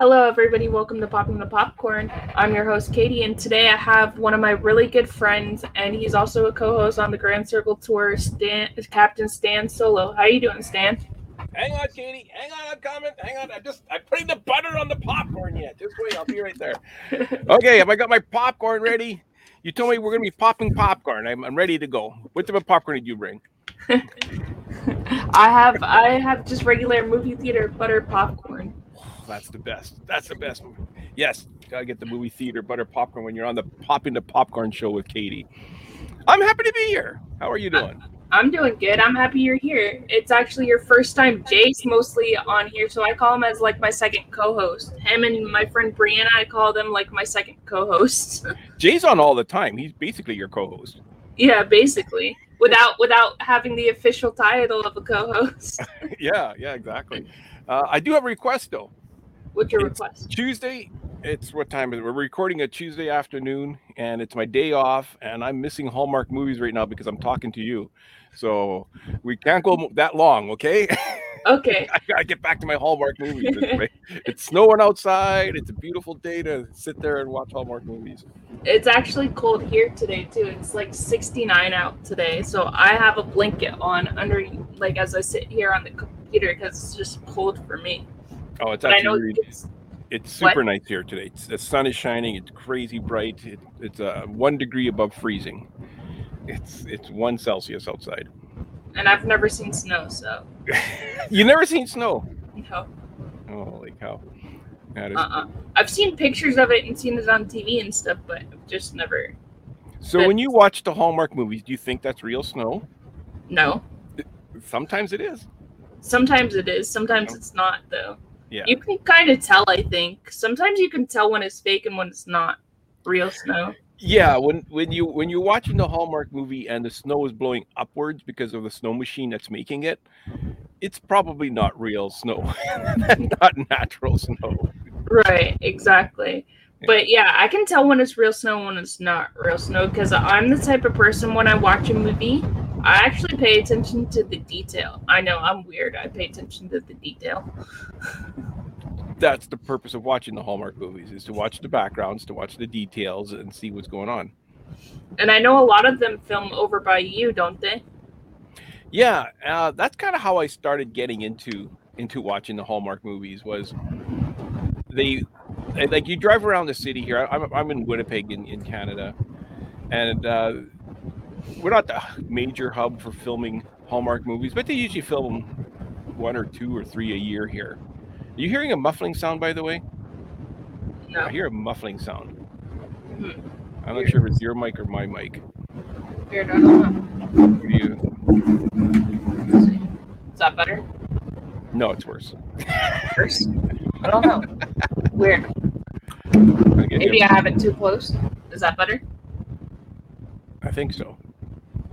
Hello, everybody. Welcome to Popping the Popcorn. I'm your host, Katie, and today I have one of my really good friends, and he's also a co-host on the Grand Circle Tour, Stan, Captain Stan Solo. How you doing, Stan? Hang on, Katie. Hang on, I'm coming. Hang on. I just I'm putting the butter on the popcorn yet. Just wait. I'll be right there. Okay, have I got my popcorn ready? You told me we're gonna be popping popcorn. I'm, I'm ready to go. What type of popcorn did you bring? I have I have just regular movie theater butter popcorn. That's the best. That's the best. movie. Yes, gotta get the movie theater butter popcorn when you're on the popping the popcorn show with Katie. I'm happy to be here. How are you doing? I'm doing good. I'm happy you're here. It's actually your first time. Jay's mostly on here, so I call him as like my second co-host. Him and my friend Brianna, I call them like my second co-hosts. Jay's on all the time. He's basically your co-host. yeah, basically. Without without having the official title of a co-host. yeah, yeah, exactly. Uh, I do have a request though. What's your It's request? Tuesday. It's what time is it? We're recording a Tuesday afternoon, and it's my day off, and I'm missing Hallmark movies right now because I'm talking to you. So we can't go that long, okay? Okay. I gotta get back to my Hallmark movies. It's snowing outside. It's a beautiful day to sit there and watch Hallmark movies. It's actually cold here today too. It's like 69 out today, so I have a blanket on under like as I sit here on the computer because it's just cold for me. Oh, it's But know actually really, it's it's what? super nice here today. It's, the sun is shining. It's crazy bright. It, it's uh, one degree above freezing. It's it's one Celsius outside. and I've never seen snow, so you never seen snow? no. Oh, holy cow! That is- Uh-uh. I've seen pictures of it and seen it on TV and stuff, but I've just never. So when you watch the Hallmark movies, do you think that's real snow? No. Sometimes it is. Sometimes it is. Sometimes it's not, though. Yeah. You can kind of tell. I think sometimes you can tell when it's fake and when it's not real snow. Yeah, when when you when you're watching the Hallmark movie and the snow is blowing upwards because of the snow machine that's making it, it's probably not real snow, not natural snow. Right. Exactly. But yeah, I can tell when it's real snow and when it's not real snow because I'm the type of person when I watch a movie, I actually pay attention to the detail. I know I'm weird. I pay attention to the detail. That's the purpose of watching the Hallmark movies is to watch the backgrounds, to watch the details, and see what's going on. And I know a lot of them film over by you, don't they? Yeah, uh, that's kind of how I started getting into into watching the Hallmark movies. Was they like you drive around the city here? I'm I'm in Winnipeg in, in Canada, and uh, we're not the major hub for filming Hallmark movies, but they usually film one or two or three a year here. Are you hearing a muffling sound, by the way? No. I hear a muffling sound. Hmm. I'm not sure if it's your mic or my mic. Weird. I don't know. What you? Is that better? No, it's worse. Worse? I don't know. Weird. I get you. Maybe I have it too close. Is that better? I think so.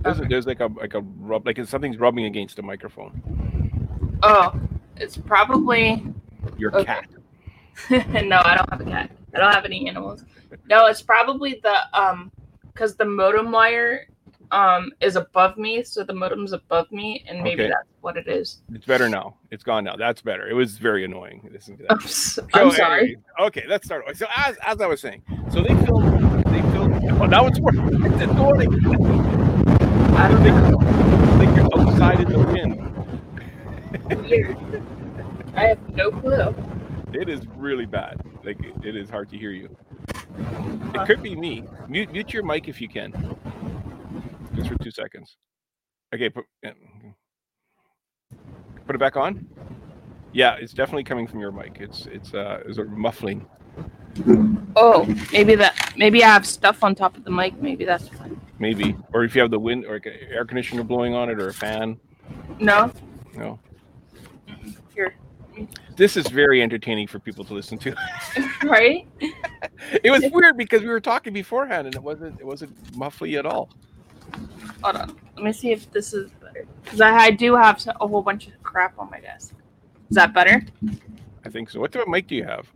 There's, Okay. there's like a like a rub like something's rubbing against the microphone. Oh, it's probably. Your Okay. cat. no, I don't have a cat. I don't have any animals. No, it's probably the um, because the modem wire um is above me, so the modem's above me, and maybe Okay. that's what it is. It's better now. It's gone now. That's better. It was very annoying. Listen to I'm, that. So I'm sorry. anyway, okay, let's start. So as, as I was saying, so they filmed. They filmed. Oh, now it's working. It's annoying. I don't know. Like you're outside in the wind. Weird. I have no clue. It is really bad. Like it- it is hard to hear you. It could be me. Mute mute your mic if you can. Just for two seconds. Okay, put put it back on. Yeah, it's definitely coming from your mic. It's it's uh it's a muffling. Oh, maybe that. Maybe I have stuff on top of the mic. Maybe that's why. maybe or if you have the wind or air conditioner blowing on it or a fan No, no here. this is very entertaining for people to listen to right? it was weird because we were talking beforehand and it wasn't it wasn't muffly at all Hold on. Let me see if this is better. Because I, I do have a whole bunch of crap on my desk. Is that better? i think so what type of mic do you have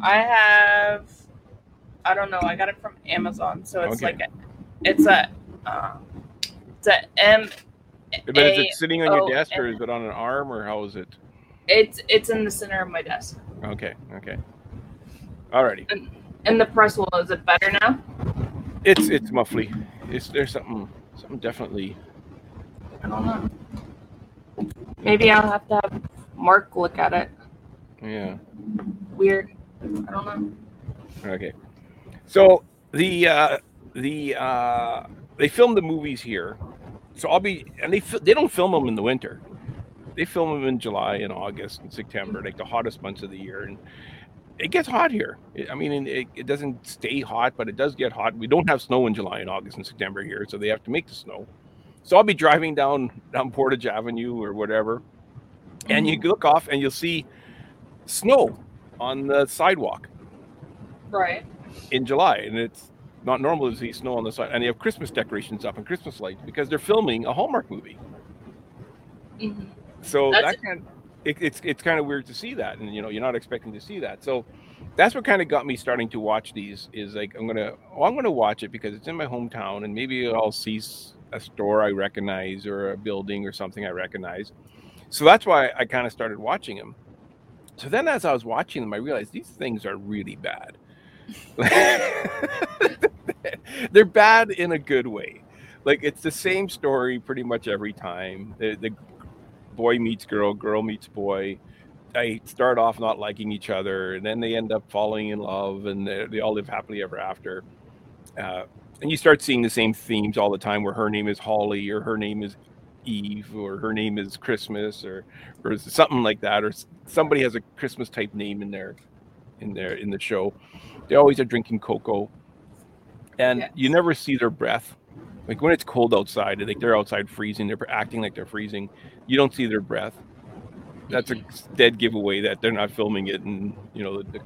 I have. I don't know. I got it from Amazon, so it's Okay. like a, it's a, um, it's a M. but is it sitting on your desk or is it on an arm or how is it It's it's in the center of my desk. Okay. Okay. Alrighty. And, and the pretzel is it better now? It's it's muffly. It's there's something something definitely. I don't know. Maybe I'll have to have Mark look at it. Yeah. Weird. I don't know. Okay. So the uh, the uh, they film the movies here. So I'll be and they they don't film them in the winter. They film them in July and August and September, like the hottest months of the year, and it gets hot here. I mean, it, it doesn't stay hot, but it does get hot. We don't have snow in July and August and September here, so they have to make the snow. So I'll be driving down down Portage Avenue or whatever, and you look off and you'll see snow on the sidewalk Right. in July, and it's not normal to see snow on the side. And they have Christmas decorations up and Christmas lights because they're filming a Hallmark movie. hmm So That's- that kind it, it's it's kind of weird to see that, and you know you're not expecting to see that. So that's what kind of got me starting to watch these. Is like I'm gonna well, I'm gonna watch it because it's in my hometown, and maybe I'll see a store I recognize or a building or something I recognize. So that's why I kind of started watching them. So then, as I was watching them, I realized these things are really bad. They're bad in a good way. Like it's the same story pretty much every time. The, the boy meets girl, girl meets boy. They start off not liking each other, and then they end up falling in love, and they, all live happily ever after. Uh, and you start seeing the same themes all the time, where her name is Holly, or her name is Eve, or her name is Christmas, or or something like that, or somebody has a Christmas type name in there, in there in the show. They always are drinking cocoa, and you never see their breath. Like when it's cold outside, like they're outside freezing, they're acting like they're freezing. You don't see their breath. That's a mm-hmm. dead giveaway that they're not filming it in you know the, the,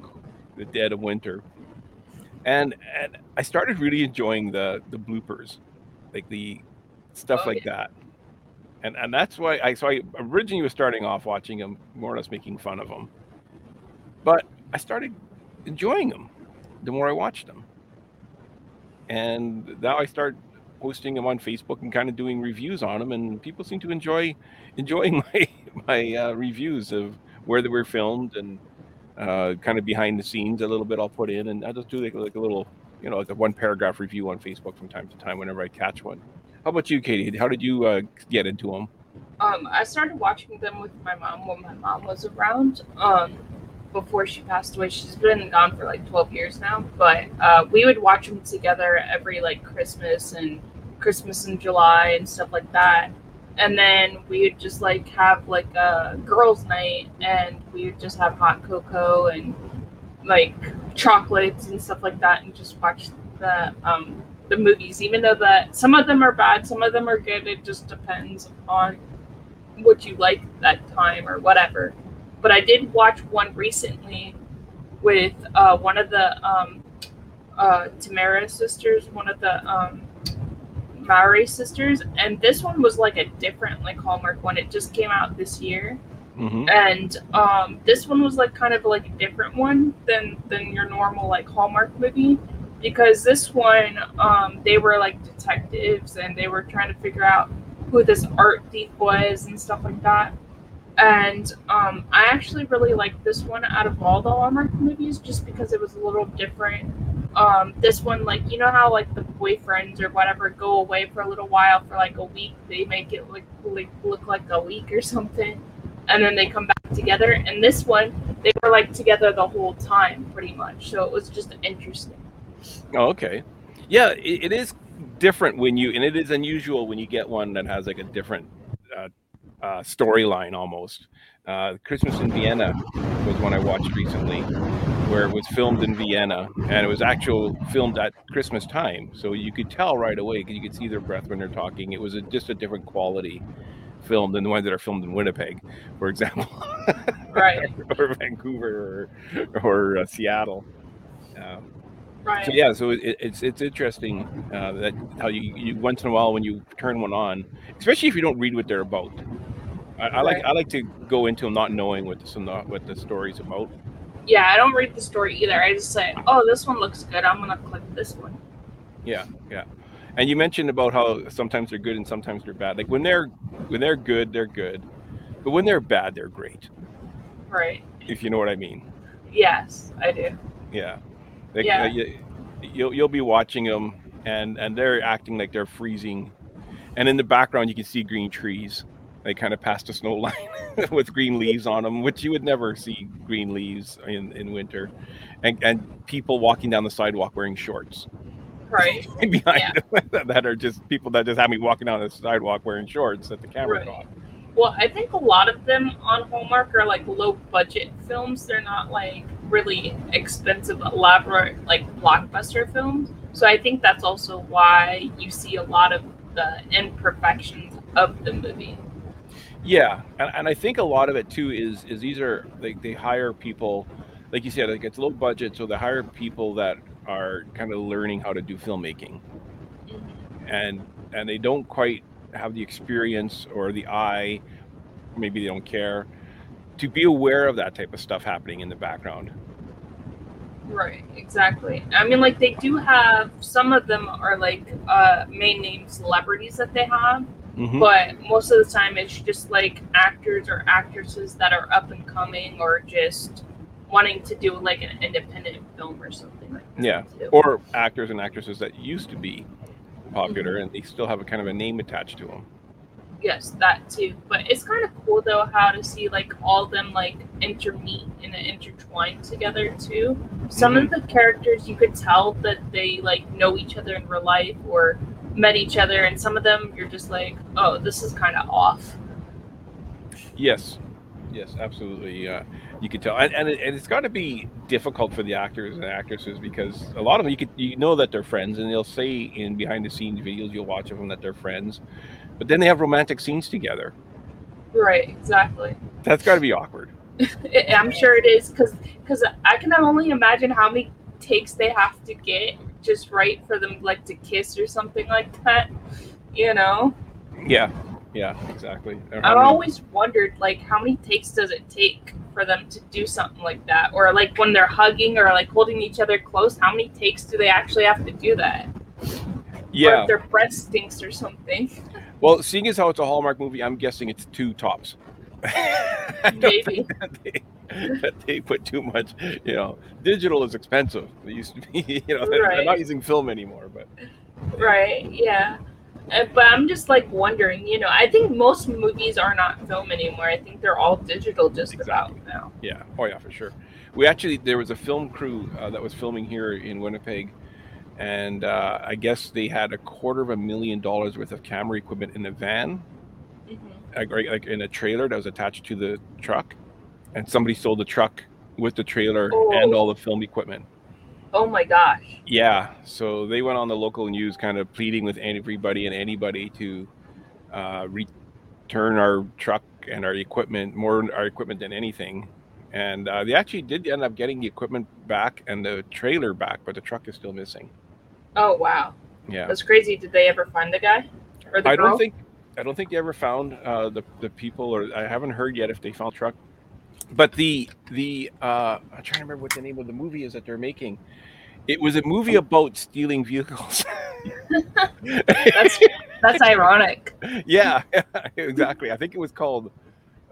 the dead of winter. And and I started really enjoying the the bloopers, like the stuff Oh, like that. And and that's why I so I originally was starting off watching them more or less making fun of them, but I started enjoying them the more I watched them. And now I start posting them on Facebook and kind of doing reviews on them, and people seem to enjoy enjoying my my uh, reviews of where they were filmed and uh, kind of behind the scenes a little bit. I'll put in, and I'll just do like, like a little, you know, like a one paragraph review on Facebook from time to time whenever I catch one. How about you, Katie? How did you uh, get into them? Um, I started watching them with my mom when my mom was around. Um, before she passed away, she's been gone for like twelve years now. But uh, we would watch them together every like Christmas and Christmas in July and stuff like that. And then we would just like have like a girls' night, and we would just have hot cocoa and like chocolates and stuff like that, and just watch the um, the movies. Even though that some of them are bad, some of them are good. It just depends on what you like that time or whatever. But I did watch one recently with uh, one of the um, uh, Tamara sisters, one of the um, Mowry sisters, and this one was like a different like Hallmark one. It just came out this year, Mm-hmm. and um, this one was like kind of like a different one than than your normal like Hallmark movie because this one um, they were like detectives and they were trying to figure out who this art thief was and stuff like that. And um, I actually really liked this one out of all the Hallmark movies just because it was a little different. Um, this one, like you know how like the boyfriends or whatever go away for a little while for like a week, they make it like, like look like a week or something, and then they come back together. And this one, they were like together the whole time, pretty much. So it was just interesting. Oh, okay. Yeah, it, it is different when you, and it is unusual when you get one that has like a different uh, uh, storyline almost. Uh, Christmas in Vienna was one I watched recently, where it was filmed in Vienna, and it was actual filmed at Christmas time, so you could tell right away because you could see their breath when they're talking. It was a, just a different quality film than the ones that are filmed in Winnipeg, for example, Right. or Vancouver, or, or uh, Seattle. Um, Right. so yeah, so it, it's it's interesting uh, that how you, you once in a while when you turn one on, especially if you don't read what they're about. I, I like I like to go into them not knowing what the not what the story's about. yeah, I don't read the story either. I just say, oh, this one looks good. I'm gonna click this one. Yeah, yeah. And you mentioned about how sometimes they're good and sometimes they're bad. Like when they're when they're good, they're good, but when they're bad, they're great. Right. If you know what I mean. Yes, I do. Yeah. Like, Yeah. uh, you, you'll you'll be watching them, and and they're acting like they're freezing, and in the background you can see green trees. They kind of past a snow line with green leaves on them, which you would never see green leaves in, in winter, and and people walking down the sidewalk wearing shorts Right. behind them that are just people that just have me walking down the sidewalk wearing shorts that the camera Right. caught. Well, I think a lot of them on Hallmark are like low budget films. They're not like really expensive, elaborate, like blockbuster films. So I think that's also why you see a lot of the imperfections of the movie. Yeah, and, and I think a lot of it too is is these are like they hire people, like you said, like it's low budget, so they hire people that are kind of learning how to do filmmaking, mm-hmm. and and they don't quite have the experience or the eye, maybe they don't care, to be aware of that type of stuff happening in the background. Right, exactly. I mean, like they do have some of them are like uh, main name celebrities that they have, Mhm. but most of the time it's just like actors or actresses that are up and coming or just wanting to do like an independent film or something like that. Yeah, too. or actors and actresses that used to be popular and they still have a kind of a name attached to them. yes, that too. But it's kind of cool though how to see like all of them like intermeet and intertwine together too. Some of the characters you could tell that they like know each other in real life or met each other, and some of them you're just like, oh, this is kind of off. Yes, yes, absolutely. Uh, you could tell, and, and, it, and it's got to be difficult for the actors and actresses because a lot of them you could you know that they're friends, and they'll say in behind the scenes videos you'll watch of them that they're friends, but then they have romantic scenes together. Right, exactly. That's got to be awkward. I'm sure it is because because I can only imagine how many takes they have to get just right for them like to kiss or something like that. You know, Yeah, yeah, exactly. Or I how many- always wondered like how many takes does it take for them to do something like that, or like when they're hugging or like holding each other close, how many takes do they actually have to do that? Or yeah. if their breath stinks or something. Well, seeing as how it's a Hallmark movie, I'm guessing it's two tops. Maybe. that they, that they put too much. You know, digital is expensive. It used to be. You know, they're, they're not using film anymore. But Right, yeah. Uh, but I'm just like wondering, you know, I think most movies are not film anymore. I think they're all digital just Exactly. about now. yeah, oh yeah, for sure. We actually there was a film crew uh, that was filming here in Winnipeg, and uh, I guess they had a quarter of a million dollars worth of camera equipment in a van, Mhm. like, like in a trailer that was attached to the truck, and somebody stole the truck with the trailer and Oh. all the film equipment. Oh my gosh. Yeah, so they went on the local news, kind of pleading with everybody and anybody to uh, return our truck and our equipment, more our equipment than anything. And uh, they actually did end up getting the equipment back and the trailer back, but the truck is still missing. Oh wow. Yeah, That's crazy. Did they ever find the guy? Or the I girl? don't think I don't think they ever found uh, the the people, or I haven't heard yet if they found truck. But the the uh, I'm trying to remember what the name of the movie is that they're making. It was a movie about stealing vehicles. That's that's ironic. yeah, exactly. I think it was called.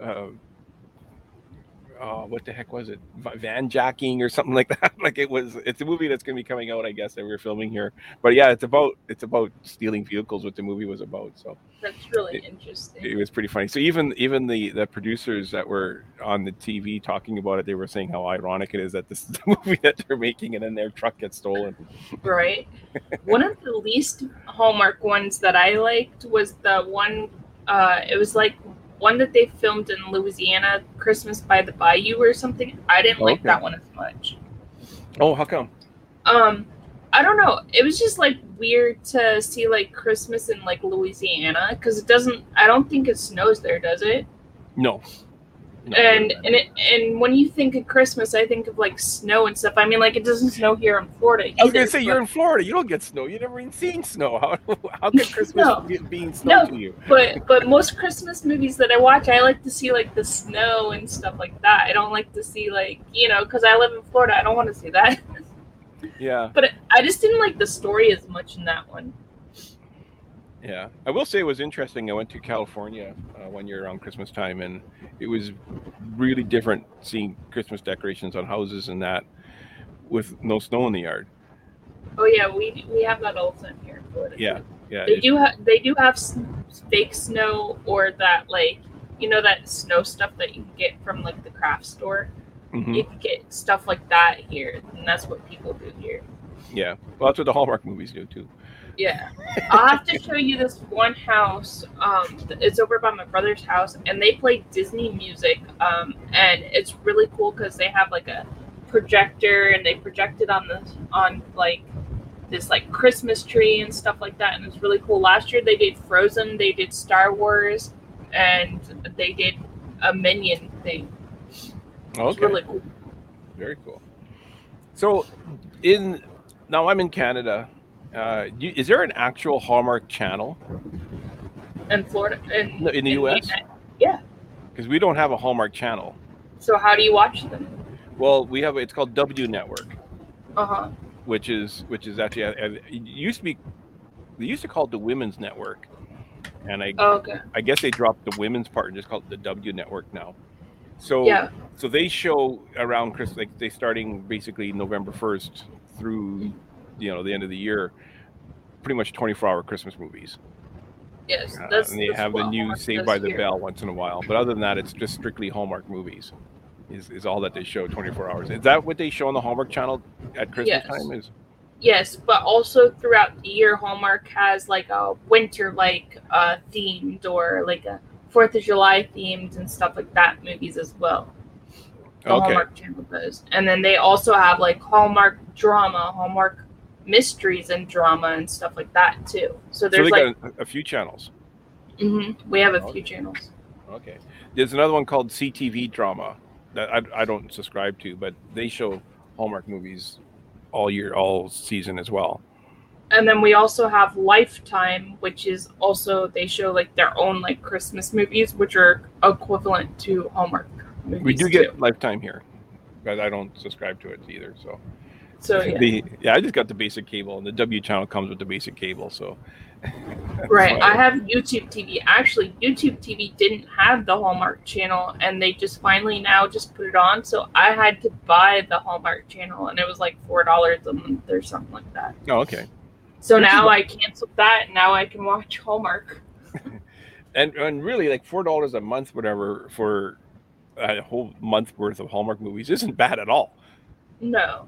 Uh, oh, what the heck was it? Van jacking or something like that. Like it was. It's a movie that's going to be coming out, I guess, that we're filming here. But yeah, it's about it's about stealing vehicles. What the movie was about. So That's really It- interesting. it was pretty funny. So even even the the producers that were on the TV talking about it, they were saying how ironic it is that this is the movie that they're making, and then their truck gets stolen. right? one of the least Hallmark ones that I liked was the one. Uh, it was like one that they filmed in Louisiana, Christmas by the Bayou or something. I didn't like Okay. that one as much. Oh, how come? Um, I don't know. It was just like weird to see like Christmas in like Louisiana because it doesn't. I don't think it snows there, does it? No. No, and and it, and when you think of Christmas, I think of like snow and stuff. I mean, like it doesn't snow here in Florida. I was gonna say but- you're in Florida. You don't get snow. You never even seen snow. How how could Christmas No. be being snow No. to you? but but most Christmas movies that I watch, I like to see like the snow and stuff like that. I don't like to see like you know because I live in Florida. I don't want to see that. Yeah, But I just didn't like the story as much in that one. Yeah, I will say it was interesting. I went to California uh, one year around Christmas time, and it was really different seeing Christmas decorations on houses and that with no snow in the yard. Oh yeah, we we have that all the time here in Florida. Yeah, yeah. They do have they do have fake snow or that like you know that snow stuff that you get from like the craft store. mhm, You can get stuff like that here, and that's what people do here. Yeah, well, that's what the Hallmark movies do too. Yeah, I'll have to show you this one house. Um, it's over by my brother's house, and they play Disney music. Um, and it's really cool because they have like a projector, and they project it on the on like this like Christmas tree and stuff like that, and it's really cool. Last year they did Frozen, they did Star Wars, and they did a Minion thing. Okay, really cool. very cool. So, in now I'm in Canada. Uh, you, is there an actual Hallmark channel? In Florida, in, No, in the US? Yeah. Because we don't have a Hallmark channel. So how do you watch them? Well, we have it's called W Network. Uh huh. which is which is actually uh, it used to be they used to call it the women's network and i Oh, okay. i guess they dropped the women's part and just called it the w network now so Yeah. so they show around christmas like they starting basically november 1st through you know the end of the year pretty much 24 hour christmas movies Yes. Uh, and they have the new saved by the here. bell once in a while but other than that it's just strictly hallmark movies is, is all that they show 24 hours is that what they show on the hallmark channel at christmas Yes. time is Yes, but also throughout the year, Hallmark has like a winter like uh, themed or like a Fourth of July themed and stuff like that movies as well. The okay Hallmark Channel does, and then they also have like Hallmark drama, Hallmark mysteries and drama and stuff like that too. So so there's they like a, a few channels mhm, we have a Okay. few channels. Okay. There's another one called CTV Drama that I, I don't subscribe to, but they show Hallmark movies all year, all season as well. And then we also have Lifetime, which is also they show like their own like Christmas movies, which are equivalent to Hallmark movies. We do get too. Lifetime here, but I don't subscribe to it either. So, so yeah. the yeah, I just got the basic cable, and the W channel comes with the basic cable. So, Right. I have YouTube TV. Actually, YouTube TV didn't have the Hallmark channel and they just finally now just put it on. So I had to buy the Hallmark channel and it was like $4 a month or something like that. oh, okay. So Which now I canceled that and now I can watch Hallmark. And and really, like four dollars a month, whatever, for a whole month worth of Hallmark movies isn't bad at all. No.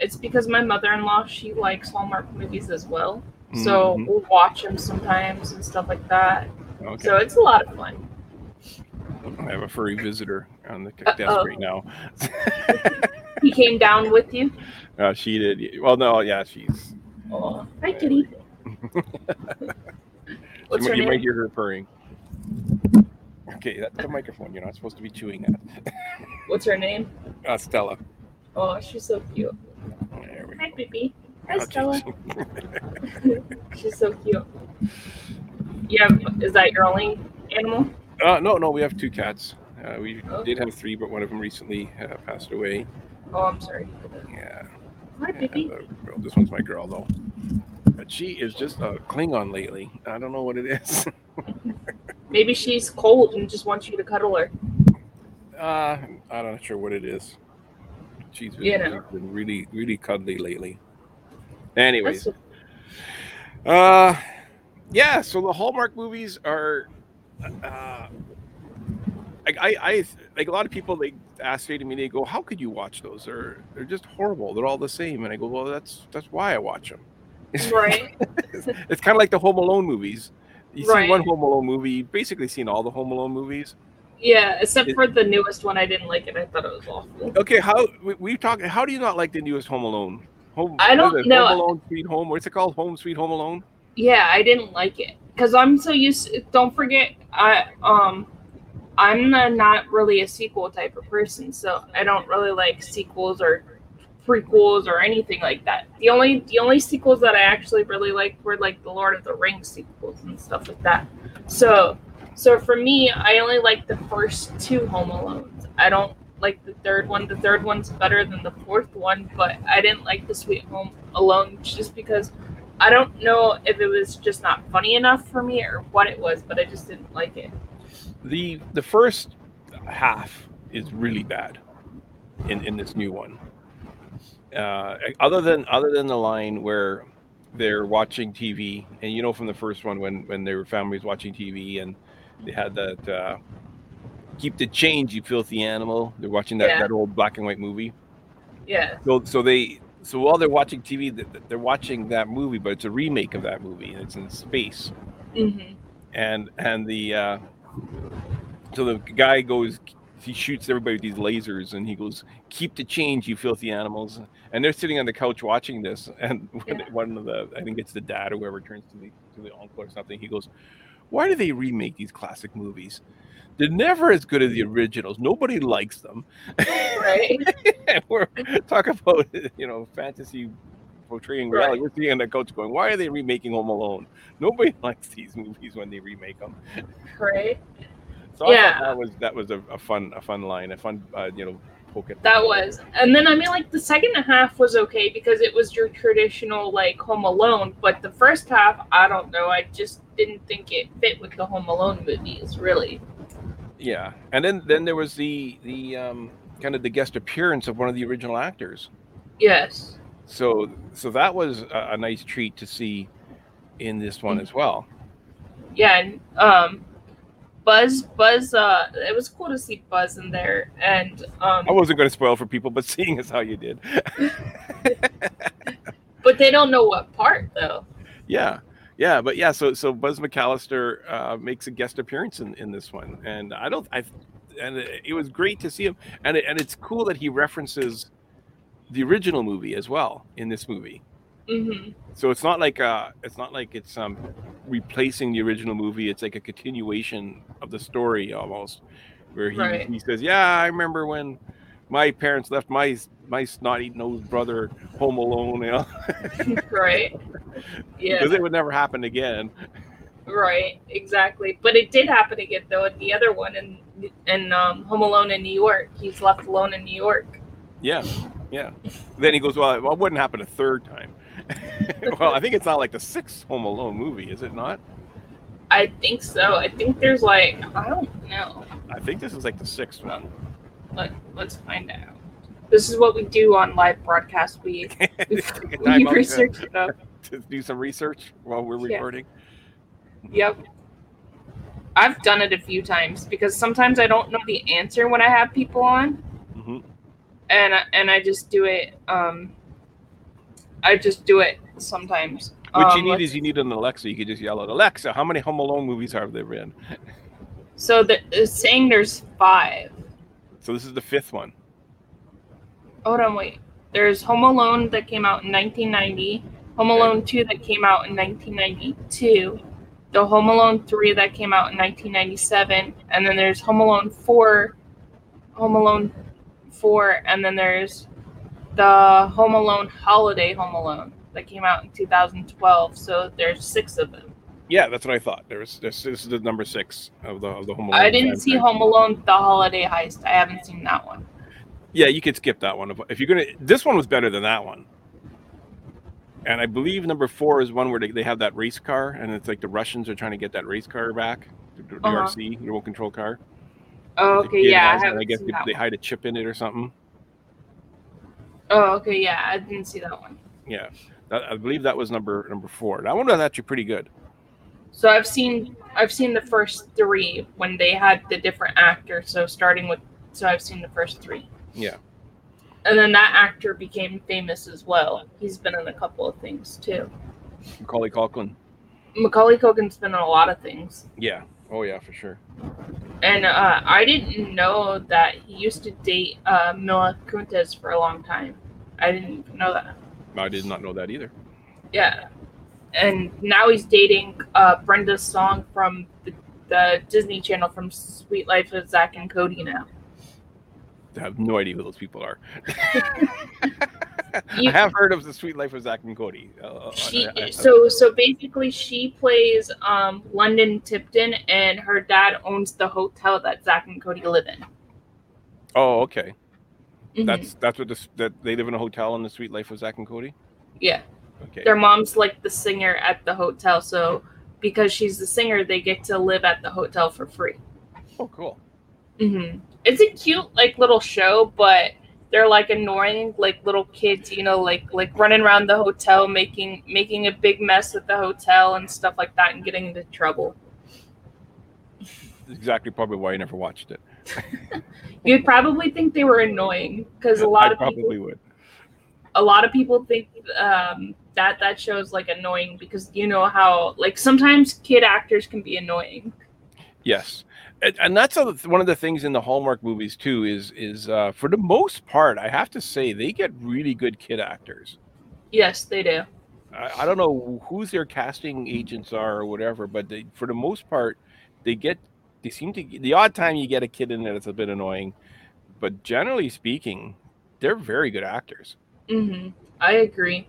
It's because my mother in law, she likes Hallmark movies as well. So Mhm. we'll watch them sometimes and stuff like that. okay. So it's a lot of fun. I have a furry visitor on the Uh-oh. desk right now. He came down with you. Uh, she did. Well, no, yeah, she's. Oh, hi, kitty. What's you, her you might hear her purring. Okay, that's the microphone. You're not supposed to be chewing that. What's her name? Uh, Stella. Oh, she's so cute. There we Hi, Bibi. Hi. Stella. She's so cute. Yeah, is that your only animal? Uh, no, no, we have two cats. Uh, we Oh. did have three, but one of them recently uh, passed away. Oh, I'm sorry. Yeah. Hi, yeah, Bibi. this one's my girl, though. But she is just a Klingon lately. I don't know what it is. Maybe she's cold and just wants you to cuddle her. Uh, I'm not sure what it is. She's been, You know. been really, really cuddly lately. Anyways, uh, yeah. So the Hallmark movies are, uh, like I, I, like a lot of people they ask me to me, they go, "How could you watch those? They're they're just horrible. They're all the same." And I go, "Well, that's that's why I watch them." right. it's kind of like the Home Alone movies. You see one Home Alone movie, you've basically seen all the Home Alone movies. Yeah, except for the newest one. I didn't like it. I thought it was awful. Okay, how we, we talk? How do you not like the newest Home Alone? Home, I don't know. Home Alone, Sweet Home. What's it called? Home Sweet Home Alone. Yeah, I didn't like it because I'm so used. don't forget, I um, I'm not not really a sequel type of person, so I don't really like sequels or prequels or anything like that. The only the only sequels that I actually really liked were like the Lord of the Rings sequels and stuff like that. So so for me, I only like the first two Home Alones. I don't like the third one. The third one's better than the fourth one, but I didn't like the Sweet Home Alone just because I don't know if it was just not funny enough for me or what it was, but I just didn't like it. The the first half is really bad in in this new one. Uh, other than other than the line where they're watching TV, and you know from the first one when when their families watching TV and they had that uh, keep the change, you filthy animal. They're watching that, Yeah. that old black and white movie. Yeah. So so they so while they're watching TV, th- th- they're watching that movie, but it's a remake of that movie, and it's in space. Mm-hmm. And and the uh, so the guy goes, he shoots everybody with these lasers, and he goes, "Keep the change, you filthy animals." And they're sitting on the couch watching this, and one- Yeah. one of the I think it's the dad or whoever turns to the to the uncle or something. He goes, "Why do they remake these classic movies?" They're never as good as the originals. Nobody likes them. Right. we're talking about you know fantasy portraying Right. reality. We're seeing the coach going, "Why are they remaking Home Alone?" Nobody likes these movies when they remake them. right. So I Yeah. that was that was a, a fun a fun line, a fun uh, you know poke at That was. And then I mean like the second half was okay because it was your traditional like Home Alone, but the first half, I don't know, I just didn't think it fit with the Home Alone movies, really. yeah. And then then there was the the um, kind of the guest appearance of one of the original actors. Yes. So so that was a, a nice treat to see in this one Mhm. as well. Yeah, and um Buzz Buzz uh it was cool to see Buzz in there and um I wasn't going to spoil for people, but seeing as how you did, but they don't know what part though. yeah, yeah, but yeah. So so Buzz McAllister uh, makes a guest appearance in, in this one, and I don't I and it, was great to see him, and it, and it's cool that he references the original movie as well in this movie. Mhm. So it's not like uh it's not like it's um replacing the original movie. It's like a continuation of the story almost, where he, Right. he says, "Yeah, I remember when my parents left my my snotty nosed brother home alone." You know, right. Yeah. because it would never happen again. Right, exactly. But it did happen again though in the other one in in um, Home Alone in New York. He's left alone in New York. Yeah, yeah. Then he goes, "Well, well it wouldn't happen a third time." well, I think it's not like the sixth Home Alone movie, is it not? I think so. I think there's like I don't know. I think this is like the sixth one. Let let's find out. This is what we do on live broadcast. We we, we to- research it up. to do some research while we're Yeah. recording. Yep. I've done it a few times because sometimes I don't know the answer when I have people on, hmm and I- and I just do it. Um, I just do it sometimes. What you Um, need is you need an Alexa. You can just yell out, Alexa, how many Home Alone movies have there been? So the, it's saying there's five. So this is the fifth one. Hold on, wait. There's Home Alone that came out in 1990, Home Okay. Alone 2 that came out in 1992, the Home Alone 3 that came out in 1997, and then there's Home Alone 4, Home Alone 4, and then there's the Home Alone Holiday Home Alone that came out in 2012. So there's six of them. Yeah, that's what I thought. There's this, this is the number six of the of the Home Alone. I didn't see. Home Alone The Holiday Heist. I haven't seen that one. Yeah, you could skip that one if, you're gonna. This one was better than that one. And I believe number four is one where they, they have that race car, and it's like the Russians are trying to get that race car back, the, the Uh-huh. Remote control car. Oh, okay, yeah, I I guess they, they hide a chip in it or something. Oh, okay, yeah, I didn't see that one. Yeah, that, I believe that was number number four. That one was actually pretty good. So I've seen I've seen the first three when they had the different actors. So starting with so I've seen the first three. Yeah. And then that actor became famous as well. He's been in a couple of things too. Macaulay Culkin. Macaulay Culkin's been in a lot of things. Yeah. Oh yeah, for sure. And uh, I didn't know that he used to date uh, Mila Kunis for a long time. I didn't know that. I did not know that either. Yeah. And now he's dating uh, Brenda Song from the, the Disney Channel from Suite Life of Zack and Cody now. I have no idea who those people are. You- I have heard of the Suite Life of Zack and Cody. Uh, she I- I- so so basically she plays um London Tipton and her dad owns the hotel that Zach and Cody live in. oh, okay. Mhm. That's that's what this that they live in a hotel in the Suite Life of Zack and Cody. yeah. Okay. Their mom's like the singer at the hotel, so because she's the singer, they get to live at the hotel for free. Oh, cool. hmm It's a cute like little show, but they're like annoying like little kids, you know, like like running around the hotel, making making a big mess at the hotel and stuff like that, and getting into trouble. Exactly, probably why I never watched it. You'd probably think they were annoying because a lot I of probably people, would. a lot of people think um, that that show's like annoying because you know how like sometimes kid actors can be annoying. Yes, and that's a, one of the things in the Hallmark movies too. Is is uh, for the most part, I have to say they get really good kid actors. Yes, they do. I, I don't know who's their casting agents are or whatever, but they, for the most part, they get they seem to the odd time you get a kid in there that's a bit annoying, but generally speaking, they're very good actors. hmm I agree.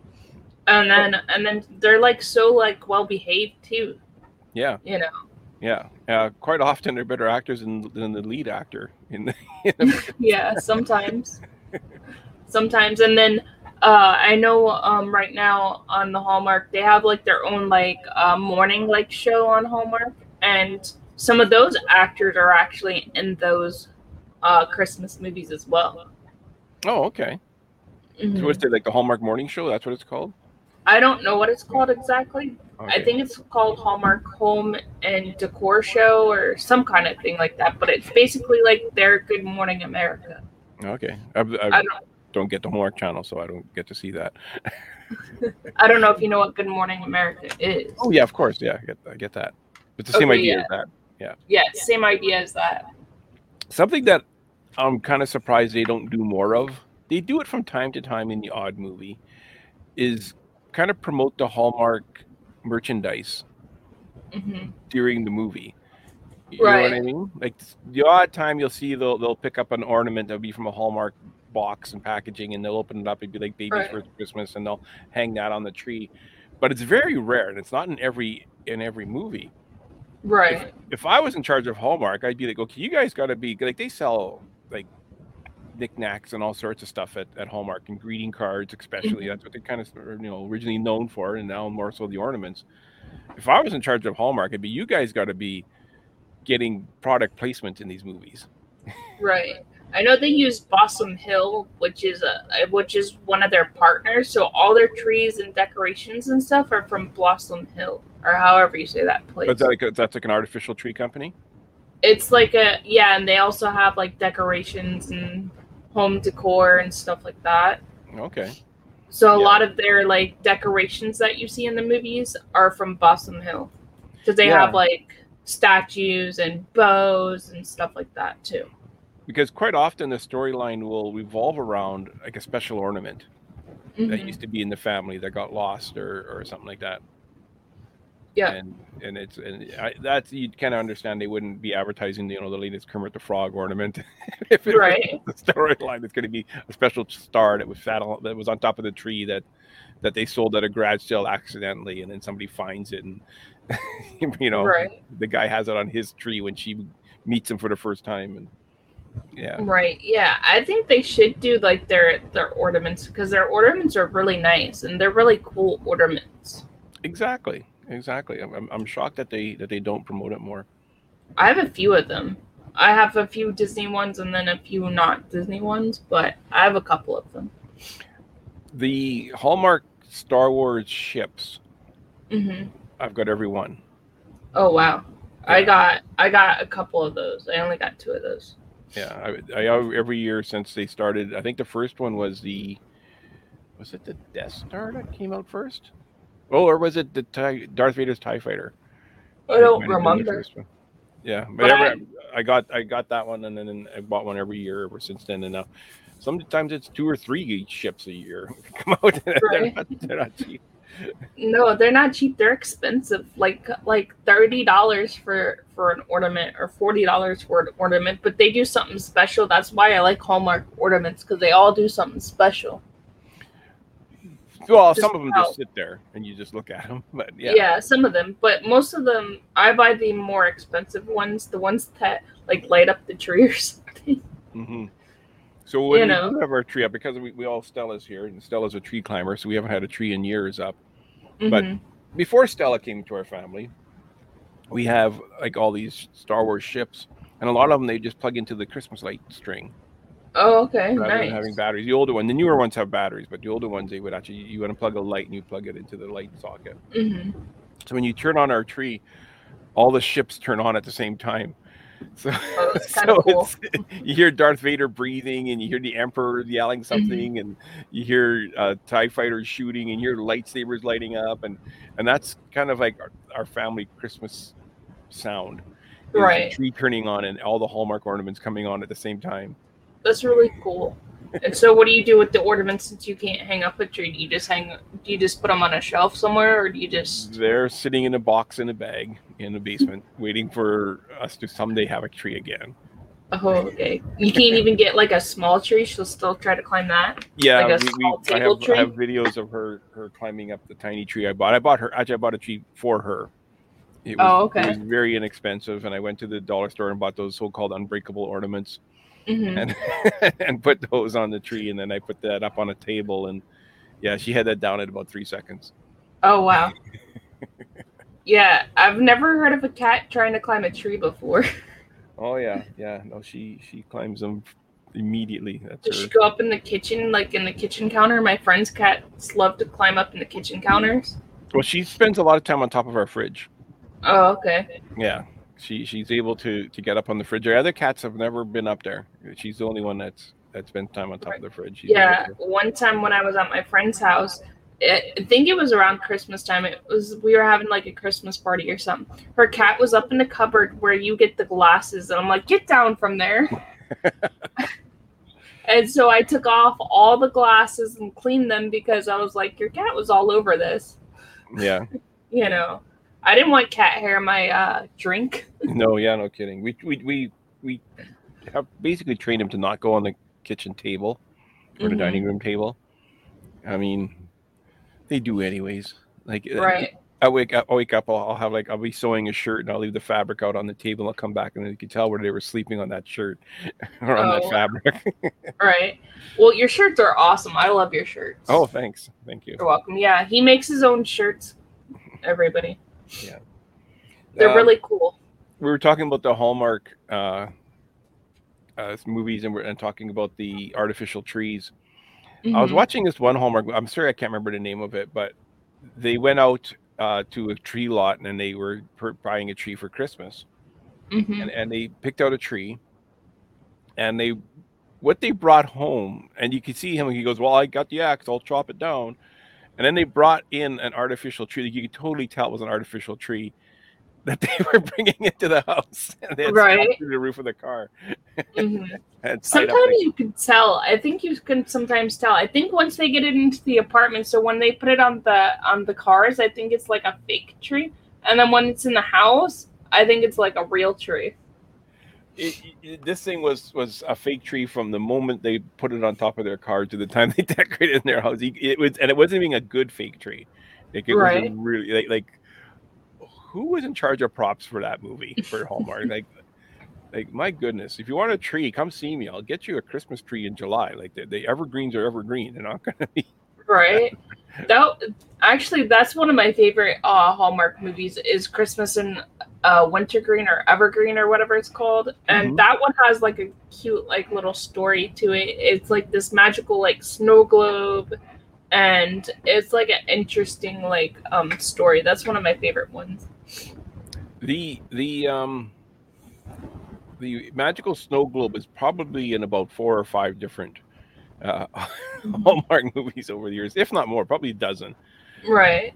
And then and then they're like so like well behaved too. Yeah, You know. Yeah. Uh, quite often they're better actors than, than the lead actor in the, in the yeah, sometimes. sometimes, and then uh, I know um, right now on the Hallmark they have like their own like uh, morning like show on Hallmark, and some of those actors are actually in those uh, Christmas movies as well. Oh, okay. Mhm. So what's it like the Hallmark Morning Show? That's what it's called. I don't know what it's called exactly. I think it's called Hallmark Home and Decor Show or some kind of thing like that. But it's basically like their Good Morning America. Okay. I, I, I don't. don't get the Hallmark Channel, so I don't get to see that. I don't know if you know what Good Morning America is. Oh yeah, of course. Yeah, I get, I get that. It's the same Okay, idea yeah. as that. Yeah, it's same idea as that. Something that I'm kind of surprised they don't do more of. They do it from time to time in the odd movie, is kind of promote the Hallmark merchandise hmm during the movie. You know what I mean? Like the odd time you'll see they'll they'll pick up an ornament that'll be from a Hallmark box and packaging, and they'll open it up and be like "Baby's Right. First Christmas," and they'll hang that on the tree. But it's very rare, and it's not in every in every movie. Right. if I was in charge of Hallmark, I'd be like, okay, you guys got to be like they sell like knickknacks and all sorts of stuff at, at Hallmark and greeting cards, especially. Mm-hmm. That's what they're kind of you know originally known for, and now more so the ornaments. If I was in charge of Hallmark, it'd be you guys got to be getting product placement in these movies. Right. I know they use Balsam Hill, which is a uh, which is one of their partners. So all their trees and decorations and stuff are from Balsam Hill, or however you say that place. But that's like a, that's like an artificial tree company. it's like a yeah, and they also have like decorations and home decor and stuff like that. Okay, So a Yeah. lot of their like decorations that you see in the movies are from Balsam Hill, because they Yeah. have like statues and bows and stuff like that too. because quite often the storyline will revolve around like a special ornament that Mhm. used to be in the family that got lost or or something like that. Yeah. and and it's and I, that's you kind of understand they wouldn't be advertising you know the latest Kermit the Frog ornament if it Right. was the storyline it's going to be a special star that was sat on, that was on top of the tree that that they sold at a garage sale accidentally and then somebody finds it and you know Right. the guy has it on his tree when she meets him for the first time and yeah Right. Yeah. I think they should do like their their ornaments because their ornaments are really nice and they're really cool ornaments. exactly exactly I'm, I'm, shocked that they that they don't promote it more I have a few of them. I have a few Disney ones and then a few not Disney ones, but I have a couple of them. the Hallmark Star Wars ships Mm-hmm. I've got every one Oh wow. I got I got a couple of those. I only got two of those. Yeah, I, I every year since they started. I think the first one was the was it the Death Star that came out first? Oh, or was it the tie, Darth Vader's Tie Fighter? I don't might have been the remember. Yeah, but, But every, I got I got that one, and then I bought one every year ever since then. And now sometimes it's two or three ships a year come out. they're, not, they're not cheap. No, they're not cheap. They're expensive. Like like thirty dollars for for an ornament or forty dollars for an ornament. But they do something special. That's why I like Hallmark ornaments because they all do something special. Well, some of them how- just sit there and you just look at them. But Yeah. yeah, some of them, but most of them, I buy the more expensive ones, the ones that like light up the tree or something. hmm So when You we know. do have our tree up, because we, we all Stella's here, and Stella's a tree climber, so we haven't had a tree in years up. But- Mhm. Before Stella came to our family, we have like all these Star Wars ships, and a lot of them they just plug into the Christmas light string oh, okay, rather nice. than having batteries. The older one, the newer ones have batteries, but the older ones they would actually you want to plug a light and you plug it into the light socket. hmm So when you turn on our tree, all the ships turn on at the same time. So, Oh, kinda cool. you hear Darth Vader breathing, and you hear the Emperor yelling Mm-hmm. something, and you hear uh, Tie fighters shooting, and you hear lightsabers lighting up, and and that's kind of like our, our family Christmas sound. Right. Tree turning on and all the Hallmark ornaments coming on at the same time. That's really cool. And so, what do you do with the ornaments since you can't hang up a tree? Do you just hang? Do you just put them on a shelf somewhere, or do you just? They're sitting in a box in a bag in the basement, waiting for us to someday have a tree again. Oh, okay. You can't even get like a small tree. She'll still try to climb that. Yeah, Like we, we, I, have? I have videos of her her climbing up the tiny tree I bought. I bought her actually I bought a tree for her. It was, Oh, okay. It was very inexpensive, and I went to the dollar store and bought those so-called unbreakable ornaments hmm and and put those on the tree, and then I put that up on a table, and yeah, she had that down at about three seconds. Oh wow. yeah, I've never heard of a cat trying to climb a tree before. Oh yeah, yeah. No, she she climbs them immediately. That's Does she her. go up in the kitchen, like in the kitchen counter? My friend's cats love to climb up in the kitchen counters. Well, she spends a lot of time on top of our fridge. Oh, okay. Yeah, she she's able to to get up on the fridge. The other cats have never been up there. She's the only one that's that spends time on top of the fridge. She's Yeah, one time when I was at my friend's house, I think it was around Christmas time. It was we were having like a Christmas party or something. Her cat was up in the cupboard where you get the glasses, and I'm like, get down from there. and so I took off all the glasses and cleaned them because I was like, your cat was all over this. yeah. You know, I didn't want cat hair in my uh, drink. No, yeah, no kidding. We we we we have basically trained him to not go on the kitchen table or the Mhm. dining room table. I mean, they do anyways. Like uh, Right. I wake up, I wake up, I'll, I'll have like I'll be sewing a shirt and I'll leave the fabric out on the table. And I'll come back and then you can tell where they were sleeping on that shirt or on Oh. that fabric. Right. Well, your shirts are awesome. I love your shirts. oh, thanks, thank you. You're welcome. Yeah, he makes his own shirts. Everybody. Yeah. They're Um, really cool. we were talking about the Hallmark uh, uh, movies and we're and talking about the artificial trees. I was Mhm. watching this one Hallmark. I'm sorry I can't remember the name of it, but they went out uh, to a tree lot and they were per- buying a tree for Christmas, Mhm. and, and they picked out a tree, and they what they brought home, and you can see him. He goes, "Well, I got the axe. I'll chop it down," and then they brought in an artificial tree that you could totally tell it was an artificial tree that they were bringing into the house, and they Right. through the roof of the car. Mhm. Up Sometimes you can tell. I think you can sometimes tell. I think once they get it into the apartment, so when they put it on the on the cars, I think it's like a fake tree, and then when it's in the house, I think it's like a real tree. It, it- this thing was was a fake tree from the moment they put it on top of their car to the time they decorated in their house. It was, and it wasn't even a good fake tree. Like it was Right. a really like, like who was in charge of props for that movie for Hallmark? like, like my goodness, if you want a tree, come see me. I'll get you a Christmas tree in July. Like the, the evergreens are evergreen. They're not gonna be. Right. that actually that's one of my favorite uh Hallmark movies is Christmas in uh Wintergreen or Evergreen or whatever it's called. And Mhm. that one has like a cute like little story to it. It's like this magical like snow globe and it's like an interesting like um story. That's one of my favorite ones. The the um the magical snow globe is probably in about four or five different uh, Hallmark movies over the years, if not more, probably a dozen. Right.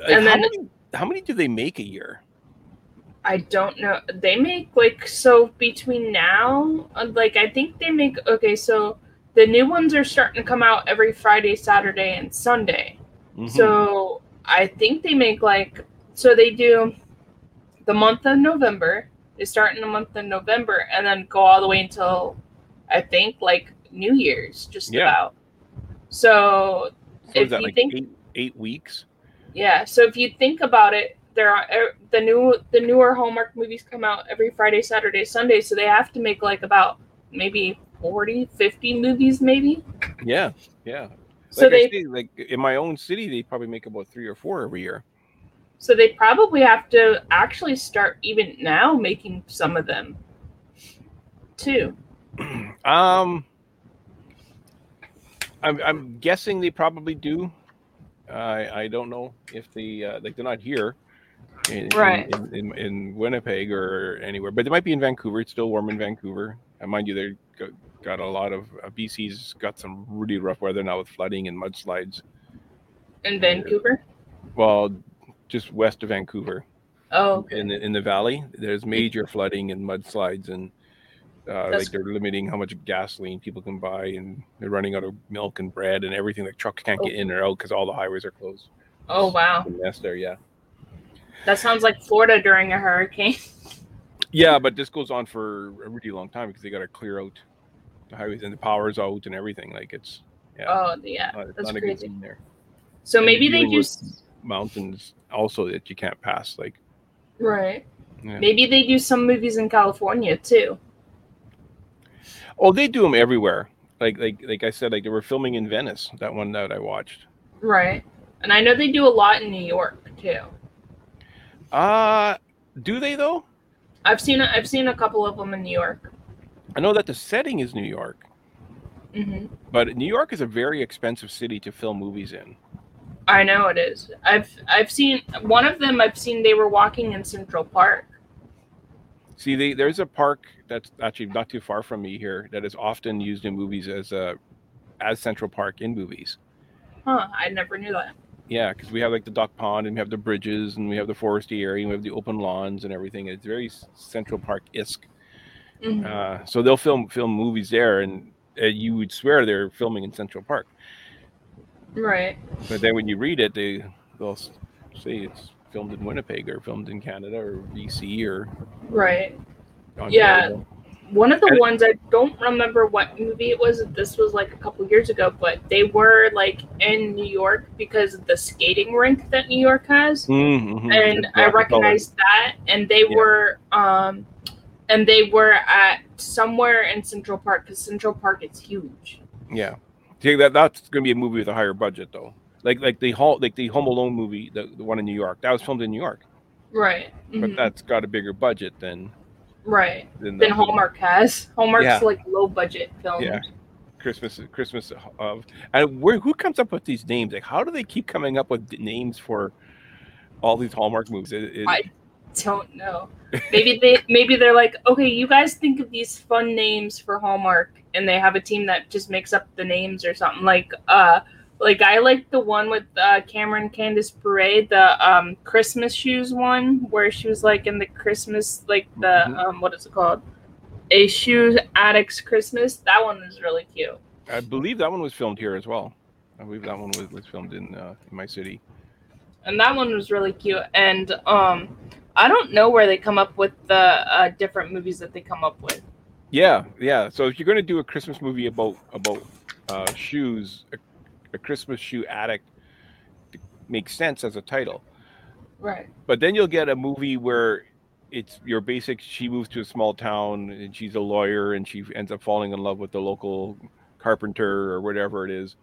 Like, And how, then- many, how many do they make a year? I don't know. They make like so between now, uh, like I think they make okay. So the new ones are starting to come out every Friday, Saturday, and Sunday. Mhm. So I think they make like so they do the month of November. They start in the month of November and then go all the way until I think like New Year's, just Yeah. about. So So if that you like think- eight, eight weeks? yeah, so if you think about it, there are er, the new the newer Hallmark movies come out every Friday, Saturday, Sunday, so they have to make like about maybe 40, 50 movies maybe. Yeah, yeah. So like they say, like in my own city, they probably make about three or four every year. so they probably have to actually start even now making some of them too. Um, I'm I'm guessing they probably do. I I don't know if they uh, like they're not here, in, Right. in, in, in Winnipeg or anywhere, but they might be in Vancouver. It's still warm in Vancouver. And mind you, they got, got a lot of uh, BC's got some really rough weather now with flooding and mudslides. In Vancouver. Well, just west of Vancouver. Oh, okay. in the in the valley. There's major flooding and mudslides, and uh, like they're limiting how much gasoline people can buy, and they're running out of milk and bread and everything. Like trucks can't get in or out because all the highways are closed. oh wow, mess there, yeah, that sounds like Florida during a hurricane. yeah. But this goes on for a really long time because they got to clear out the highways and the power's out and everything. Like it's yeah, Oh yeah, not, that's not crazy. there. So And maybe they with mountains also that you can't pass. Like right. yeah. Maybe they do some movies in California too. oh, they do them everywhere. Like like like I said, like they were filming in Venice. That one that I watched. Right. And I know they do a lot in New York too. Uh do they though? I've seen I've seen a couple of them in New York. I know that the setting is New York, hmm but New York is a very expensive city to film movies in. I know it is. I've I've seen one of them. I've seen they were walking in Central Park. See, they, there's a park that's actually not too far from me here that is often used in movies as a as Central Park in movies. Huh? I never knew that. Yeah, because we have like the duck pond and we have the bridges and we have the foresty area and we have the open lawns and everything. It's very Central Park esque. Mhm. Uh, so they'll film film movies there, and uh, you would swear they're filming in Central Park. Right. But then when you read it, they they'll say it's filmed in Winnipeg or filmed in Canada or BC or Right. Ontario. One of the ones I don't remember what movie it was. This was like a couple years ago, but they were like in New York because of the skating rink that New York has. Mm-hmm. and I recognized that, and they Yeah. were, um, and they were at somewhere in Central Park because Central Park is huge. Yeah, See, that that's going to be a movie with a higher budget though. Like like the Home like the Home Alone movie, the, the one in New York, that was filmed in New York, Right. but Mhm. that's got a bigger budget than right. than, Than Hallmark has. Hallmark's Yeah. like low budget films. Yeah. Christmas Christmas of and where who comes up with these names? Like how do they keep coming up with names for all these Hallmark movies? It, it- I don't know. Maybe they maybe they're like, okay, you guys think of these fun names for Hallmark, and they have a team that just makes up the names or something. Like uh, like I like the one with uh, Cameron Candace Parade, the um Christmas shoes one, where she was like in the Christmas like the Mhm. um what is it called? A shoe addict's Christmas. That one is really cute. I believe that one was filmed here as well. I believe that one was, was filmed in uh, in my city. and that one was really cute. And um, I don't know where they come up with the uh, different movies that they come up with. Yeah, yeah. So if you're going to do a Christmas movie about about uh, shoes, a, Christmas shoe addict makes sense as a title. Right. But then you'll get a movie where it's your basic. She moves to a small town and she's a lawyer and she ends up falling in love with the local carpenter or whatever it is.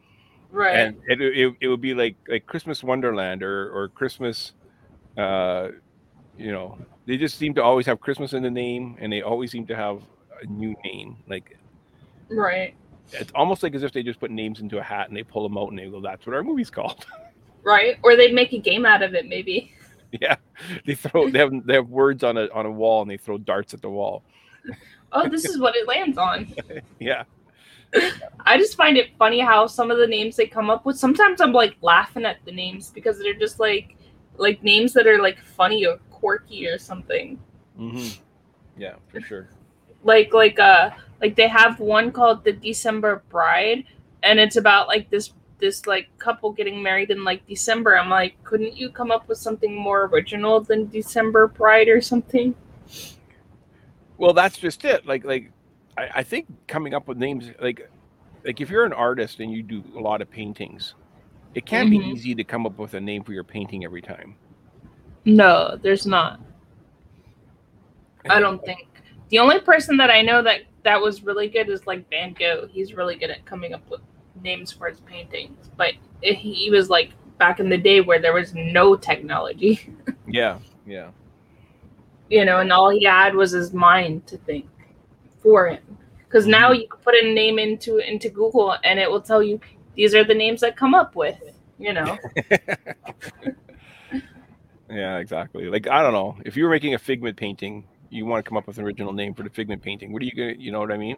Right. And it, it, it would be like like Christmas Wonderland or or Christmas. Uh, you know, they just seem to always have Christmas in the name, and they always seem to have a new name. Like right. It's almost like as if they just put names into a hat and they pull them out and they go, "That's what our movie's called." Right. Or they make a game out of it, maybe. yeah, they throw they have they have words on a on a wall and they throw darts at the wall. Oh, this is what it lands on. Yeah, I just find it funny how some of the names they come up with. Sometimes I'm like laughing at the names because they're just like like names that are like funny or quirky or something. hmm yeah, for sure. Like like uh like they have one called the December Bride, and it's about like this this like couple getting married in like December. I'm like, couldn't you come up with something more original than December Bride or something? Well, that's just it. Like like I, I think coming up with names like like if you're an artist and you do a lot of paintings, it can't be Mhm. easy to come up with a name for your painting every time. No, there's not. I don't think. The only person that I know that that was really good is like Van Gogh. He's really good at coming up with names for his paintings, but he was like back in the day where there was no technology. yeah, yeah. You know, and all he had was his mind to think for him. Because now mm-hmm. you can put a name into into Google and it will tell you these are the names that come up with. You know. yeah, exactly. Like I don't know if you were making a figment painting, you want to come up with an original name for the figment painting. What are you gonna? You know what I mean?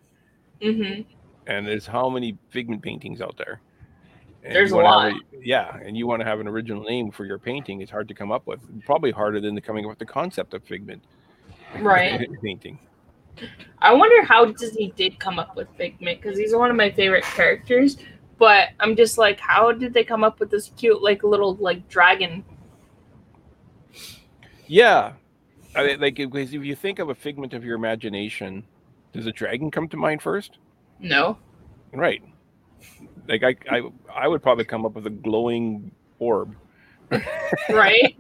Mm-hmm. And there's how many figment paintings out there? And There's a lot. A, yeah, and you want to have an original name for your painting. It's hard to come up with. Probably harder than the coming up with the concept of Figment. Right. painting. I wonder how Disney did come up with Figment because he's one of my favorite characters. But I'm just like, how did they come up with this cute, like little like dragon? Yeah, I mean, like because if you think of a figment of your imagination, does a dragon come to mind first? No. Right like I, I I would probably come up with a glowing orb. right.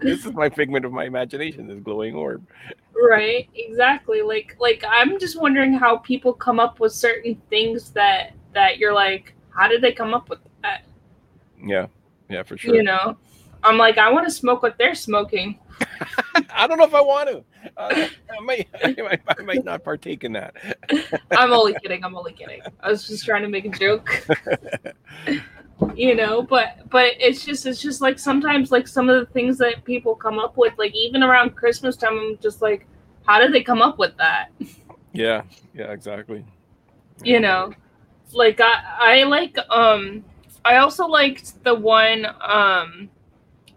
this is my figment of my imagination. This glowing orb. Right. Exactly. Like like I'm just wondering how people come up with certain things that that you're like, how did they come up with that? Yeah. Yeah, for sure. You know, I'm like, I want to smoke what they're smoking. I don't know if I want to. Uh, I, might, I, might, I might not partake in that. I'm only kidding. I'm only kidding. I was just trying to make a joke. you know, but but it's just it's just like sometimes like some of the things that people come up with, like even around Christmas time, I'm just like, how did they come up with that? Yeah, yeah, exactly. You know, like I I like um I also liked the one um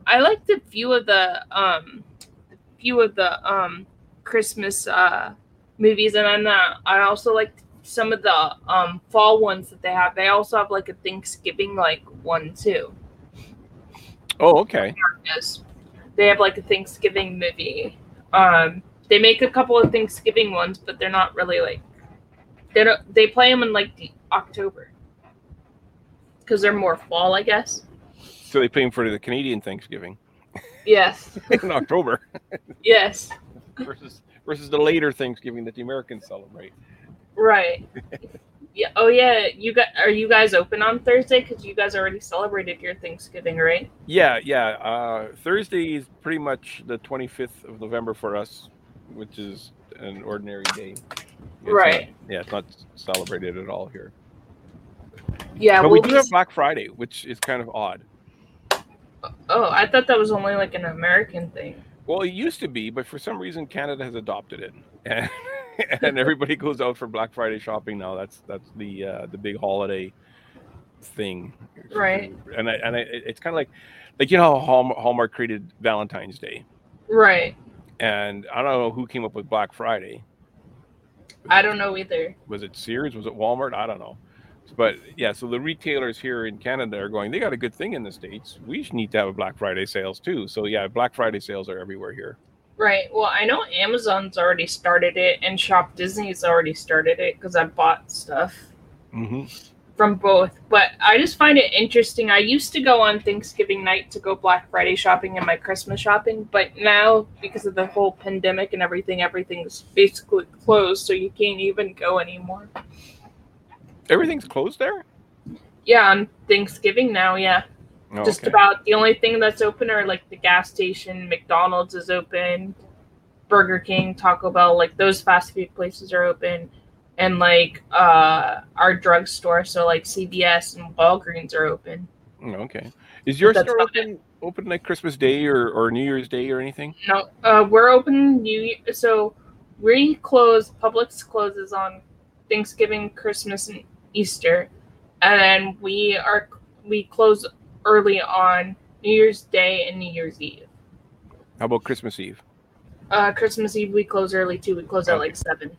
I liked a few of the um few of the um Christmas uh movies and then uh, I also liked some of the um fall ones that they have. They also have like a Thanksgiving like one too. Oh, okay. They have like a Thanksgiving movie. Um they make a couple of Thanksgiving ones, but they're not really like they don't they play them in like the October because they're more fall, I guess. So they pay them for the Canadian Thanksgiving. Yes. in October. yes. versus versus the later Thanksgiving that the Americans celebrate. Right. yeah. Oh yeah. You got? Are you guys open on Thursday? Because you guys already celebrated your Thanksgiving, right? Yeah. Yeah. Uh, Thursday is pretty much the 25th of November for us, which is an ordinary day. It's right. Not, yeah. It's not celebrated at all here. Yeah. But we'll we do have Black Friday, which is kind of odd. Oh, I thought that was only like an American thing. Well, it used to be, but for some reason Canada has adopted it, and, and everybody goes out for Black Friday shopping now. That's that's the uh, the big holiday thing, right? And I, and I, it's kind of like like you know how Hallmark created Valentine's Day, right? And I don't know who came up with Black Friday. I don't know either. Was it Sears? Was it Walmart? I don't know. But yeah, so the retailers here in Canada are going, they got a good thing in the States. We need to have a Black Friday sales too. So yeah, Black Friday sales are everywhere here. Right. Well, I know Amazon's already started it and Shop Disney's already started it because I bought stuff mm-hmm. from both. But I just find it interesting. I used to go on Thanksgiving night to go Black Friday shopping and my Christmas shopping, but now because of the whole pandemic and everything, everything's basically closed, so you can't even go anymore. Everything's closed there. Yeah, on Thanksgiving now. Yeah, oh, just okay. about the only thing that's open are like the gas station. McDonald's is open. Burger King, Taco Bell, like those fast food places are open, and like uh our drugstore, so like CVS and Walgreens are open. Mm, okay, is your store open, open like Christmas Day or, or New Year's Day or anything? No, uh, we're open New Year. So we close. Publix closes on Thanksgiving, Christmas, and Easter, and then we are we close early on New Year's Day and New Year's Eve. How about Christmas Eve? Uh, Christmas Eve we close early too. We close okay. at like seven.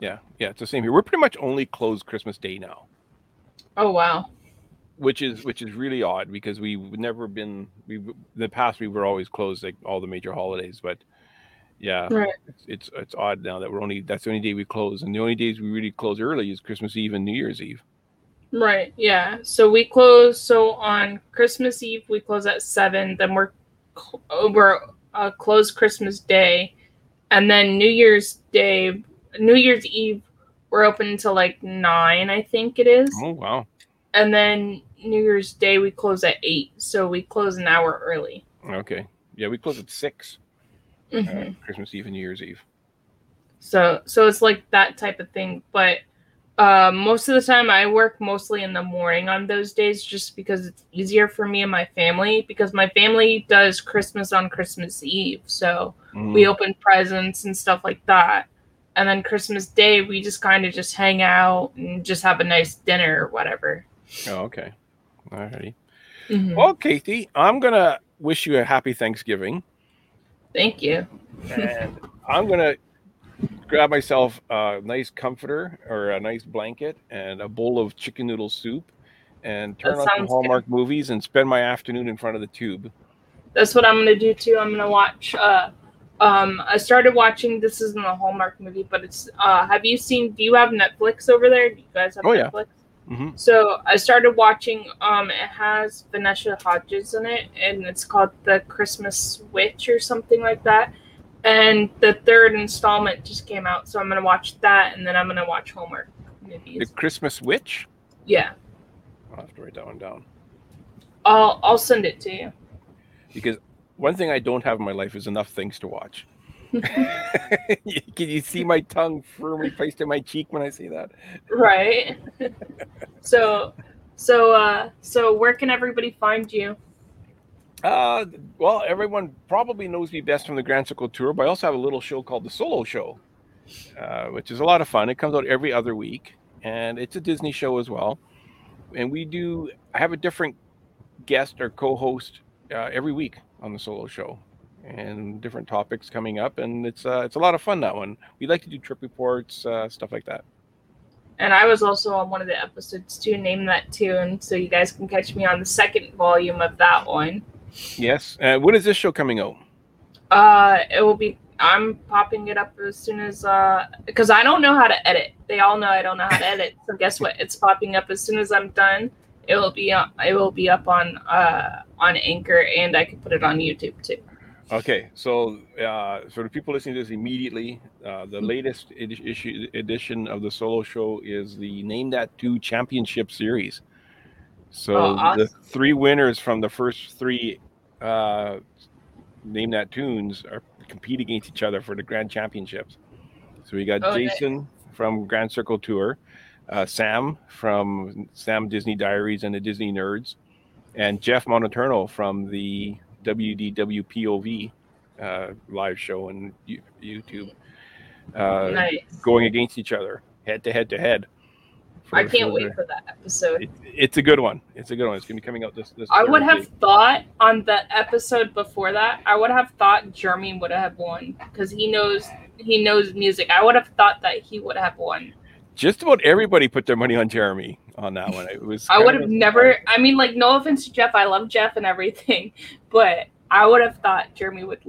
Yeah, yeah, it's the same here. We're pretty much only closed Christmas Day now. Oh wow. Which is which is really odd because we've never been we the past we were always closed like all the major holidays, but yeah, right. it's, it's, it's odd now that we're only that's the only day we close, and the only days we really close early is Christmas Eve and New Year's Eve. Right. Yeah. So we close. So on Christmas Eve we close at seven. Then we're we're uh, closed Christmas Day, and then New Year's Day, New Year's Eve, we're open until like nine, I think it is. Oh wow. And then New Year's Day we close at eight, so we close an hour early. Okay. Yeah, we close at 6 Mhm. uh, Christmas Eve and New Year's Eve. So so it's like that type of thing. But uh, most of the time I work mostly in the morning on those days just because it's easier for me and my family because my family does Christmas on Christmas Eve. So Mm. we open presents and stuff like that. And then Christmas Day we just kind of just hang out and just have a nice dinner or whatever. Oh, okay. Alrighty. Mhm. Well, Kathy, I'm gonna wish you a happy Thanksgiving, Thank you. and I'm gonna grab myself a nice comforter or a nice blanket and a bowl of chicken noodle soup, and turn That on some Hallmark movies and spend my afternoon in front of the tube. That's what I'm gonna do too. I'm gonna watch. Uh, um, I started watching. This isn't a Hallmark movie, but it's. Uh, have you seen? Do you have Netflix over there? Do you guys have Oh, yeah. Netflix? hmm So I started watching. Um, it has Vanessa Hudgens in it, and it's called The Christmas Witch or something like that. And the third installment just came out, so I'm gonna watch that, and then I'm gonna watch Hallmark The. Christmas Witch. Yeah, I'll have to write that one down I'll I'll send it to you. because one thing I don't have in my life is enough things to watch. Can you see my tongue firmly placed in my cheek when I say that? right so so uh so where can everybody find you Uh, well, everyone probably knows me best from the Grand Circle Tour, but I also have a little show called The Solo Show, uh, which is a lot of fun. It comes out every other week, and it's a Disney show as well. And we do, I have a different guest or co host uh, every week on The Solo Show. And different topics coming up, and it's uh, it's a lot of fun. That one we like to do trip reports, uh, stuff like that. and i was also on one of the episodes too name that tune so you guys can catch me on the second volume of that one Yes. Uh, when is this show coming out? uh it will be i'm popping it up as soon as uh because i don't know how to edit they all know i don't know how to edit so guess what it's popping up as soon as i'm done it will be on it will be up on uh on anchor and i can put it on youtube too Okay, so uh, for the people listening to this immediately, uh, the latest edi- issue edition of the solo show is the Name That Tune Championship Series. So Oh, the three winners from the first three uh, Name That Tunes are compete against each other for the Grand Championships. So we got Oh, nice. Jason from Grand Circle Tour, uh, Sam from Sam Disney Diaries and the Disney Nerds, and Jeff Monoturno from the WDWPOV uh, live show on YouTube, uh, nice going against each other, head to head to head. i can't wait for that episode It, it's a good one. It's a good one. It's gonna be coming out this. this I would have thought on the episode before that, I would have thought Jeremy would have won because he knows he knows music. I would have thought that he would have won. Just about everybody put their money on Jeremy on that one. It was. I would have never. I mean, like, no offense to Jeff, I love Jeff and everything, but I would have thought Jeremy would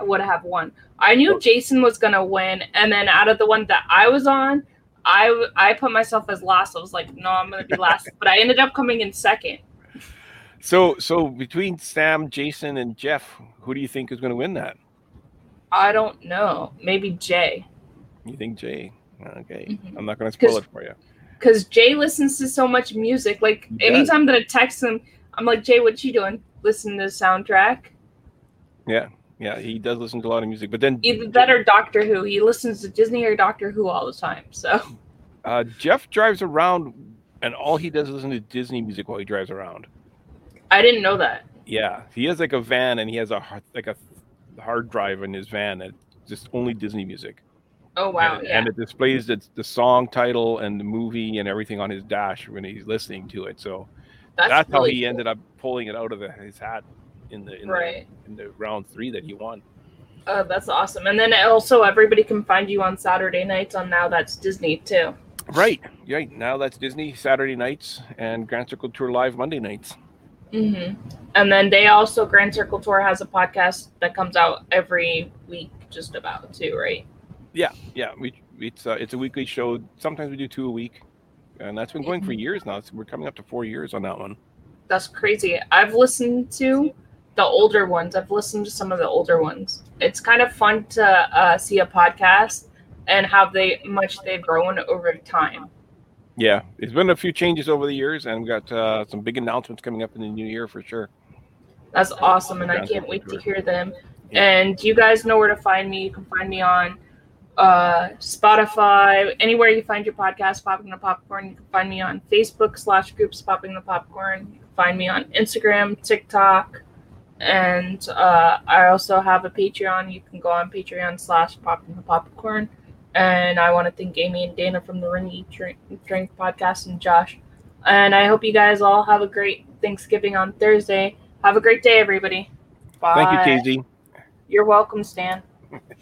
would have won. I knew Jason was gonna win, and then out of the one that I was on, I I put myself as last. I was like, no, I'm gonna be last, but I ended up coming in second. So, so between Sam, Jason, and Jeff, who do you think is going to win that? I don't know. Maybe Jay. You think Jay? Okay, Mhm. I'm not going to spoil it for you. Because Jay listens to so much music. Like anytime that I text him, I'm like, Jay, what you doing? Listen to the soundtrack. Yeah, yeah, he does listen to a lot of music, but then Either that or Doctor Who. He listens to Disney or Doctor Who all the time. So uh, Jeff drives around, and all he does is listen to Disney music while he drives around. I didn't know that. Yeah, he has like a van, and he has a har- like a hard drive in his van that just only Disney music. Oh wow, and, yeah. and it displays the, the song title and the movie and everything on his dash when he's listening to it. So that's, that's, how he cool. ended up pulling it out of his hat in the in, Right. the in the round three that he won. Oh, that's awesome. And then also everybody can find you on Saturday nights on Now That's Disney too. Right, right. Now that's Disney Saturday nights and Grand Circle Tour live Monday nights. Mm-hmm. And then they also Grand Circle Tour has a podcast that comes out every week, just about too, right? Yeah, yeah. We it's uh, it's a weekly show. Sometimes we do two a week, and that's been going for Mhm. years now. It's, we're coming up to four years on that one. That's crazy. I've listened to the older ones. I've listened to some of the older ones. It's kind of fun to uh, see a podcast and how they much they've grown over time. Yeah, it's been a few changes over the years, and we've got uh, some big announcements coming up in the new year for sure. That's awesome, and I can't wait to hear them. And you guys know where to find me. You can find me on uh, Spotify, anywhere you find your podcast, Popping the Popcorn. You can find me on Facebook slash groups Popping the Popcorn. You can find me on Instagram, TikTok, and uh, I also have a Patreon. You can go on Patreon slash Popping the Popcorn. And I want to thank Amy and Dana from the Ring Eat Drink, Drink podcast and Josh. And I hope you guys all have a great Thanksgiving on Thursday. Have a great day, everybody. Bye. Thank you, Casey. You're welcome, Stan.